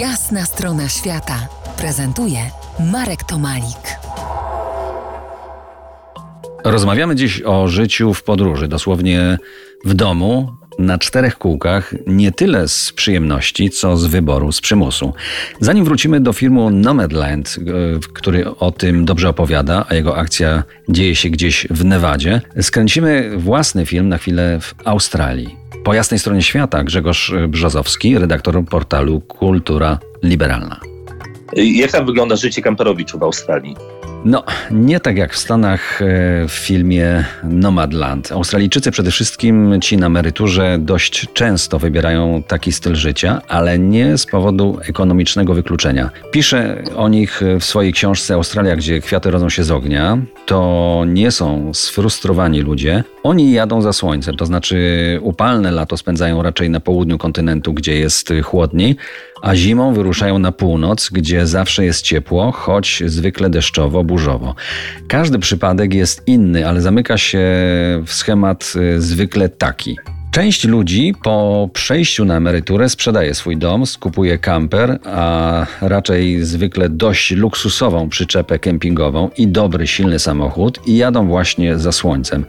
Jasna strona świata prezentuje Marek Tomalik. Rozmawiamy dziś o życiu w podróży, dosłownie w domu, na czterech kółkach, nie tyle z przyjemności, co z wyboru, z przymusu. Zanim wrócimy do filmu Nomadland, e, który o tym dobrze opowiada, a jego akcja dzieje się gdzieś w Nevadzie, skręcimy własny film na chwilę w Australii. Po jasnej stronie świata Grzegorz Brzozowski, redaktor portalu Kultura Liberalna. Jak tam wygląda życie kamperowiczów w Australii? No, nie tak jak w Stanach e, w filmie Nomadland. Australijczycy przede wszystkim ci na emeryturze dość często wybierają taki styl życia, ale nie z powodu ekonomicznego wykluczenia. Pisze o nich w swojej książce Australia, gdzie kwiaty rodzą się z ognia. To nie są sfrustrowani ludzie. Oni jadą za słońcem, to znaczy upalne lato spędzają raczej na południu kontynentu, gdzie jest chłodniej, a zimą wyruszają na północ, gdzie zawsze jest ciepło, choć zwykle deszczowo, burzowo. Każdy przypadek jest inny, ale zamyka się w schemat y, zwykle taki. Część ludzi po przejściu na emeryturę sprzedaje swój dom, skupuje kamper, a raczej zwykle dość luksusową przyczepę kempingową i dobry, silny samochód i jadą właśnie za słońcem.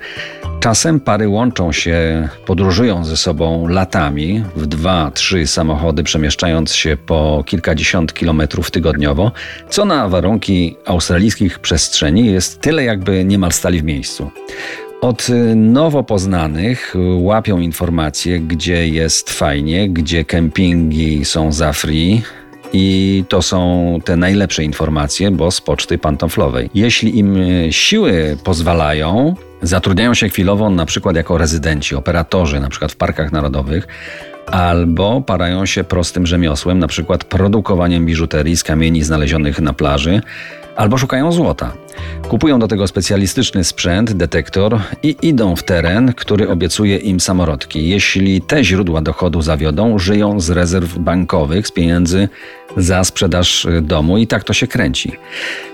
Czasem pary łączą się, podróżują ze sobą latami w dwa, trzy samochody, przemieszczając się po kilkadziesiąt kilometrów tygodniowo, co na warunki australijskich przestrzeni jest tyle, jakby niemal stali w miejscu. Od nowo poznanych łapią informacje, gdzie jest fajnie, gdzie kempingi są za free, i to są te najlepsze informacje, bo z poczty pantoflowej. Jeśli im siły pozwalają, Zatrudniają się chwilowo na przykład jako rezydenci, operatorzy, na przykład w parkach narodowych, albo parają się prostym rzemiosłem, na przykład produkowaniem biżuterii z kamieni znalezionych na plaży, albo szukają złota. Kupują do tego specjalistyczny sprzęt, detektor i idą w teren, który obiecuje im samorodki. Jeśli te źródła dochodu zawiodą, żyją z rezerw bankowych, z pieniędzy za sprzedaż domu i tak to się kręci.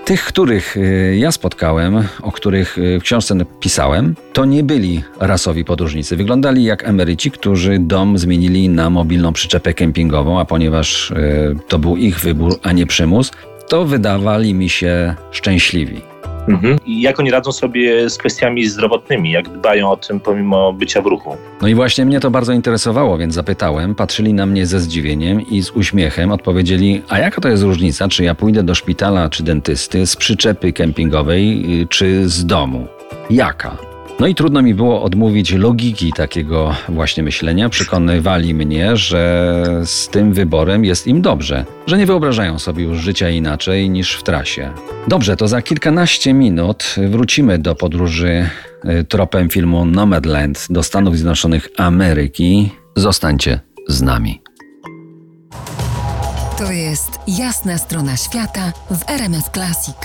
Tych, których y, ja spotkałem, o których y, w książce pisałem, to nie byli rasowi podróżnicy. Wyglądali jak emeryci, którzy dom zmienili na mobilną przyczepę kempingową, a ponieważ y, to był ich wybór, a nie przymus, to wydawali mi się szczęśliwi. Mhm. I jak oni radzą sobie z kwestiami zdrowotnymi, jak dbają o tym pomimo bycia w ruchu? No i właśnie mnie to bardzo interesowało, więc zapytałem, patrzyli na mnie ze zdziwieniem i z uśmiechem odpowiedzieli, a jaka to jest różnica, czy ja pójdę do szpitala czy dentysty z przyczepy kempingowej, czy z domu? Jaka? No i trudno mi było odmówić logiki takiego właśnie myślenia. Przekonywali mnie, że z tym wyborem jest im dobrze, że nie wyobrażają sobie już życia inaczej niż w trasie. Dobrze, to za kilkanaście minut wrócimy do podróży y, tropem filmu Nomadland do Stanów Zjednoczonych Ameryki. Zostańcie z nami. To jest jasna strona świata w RMS Classic.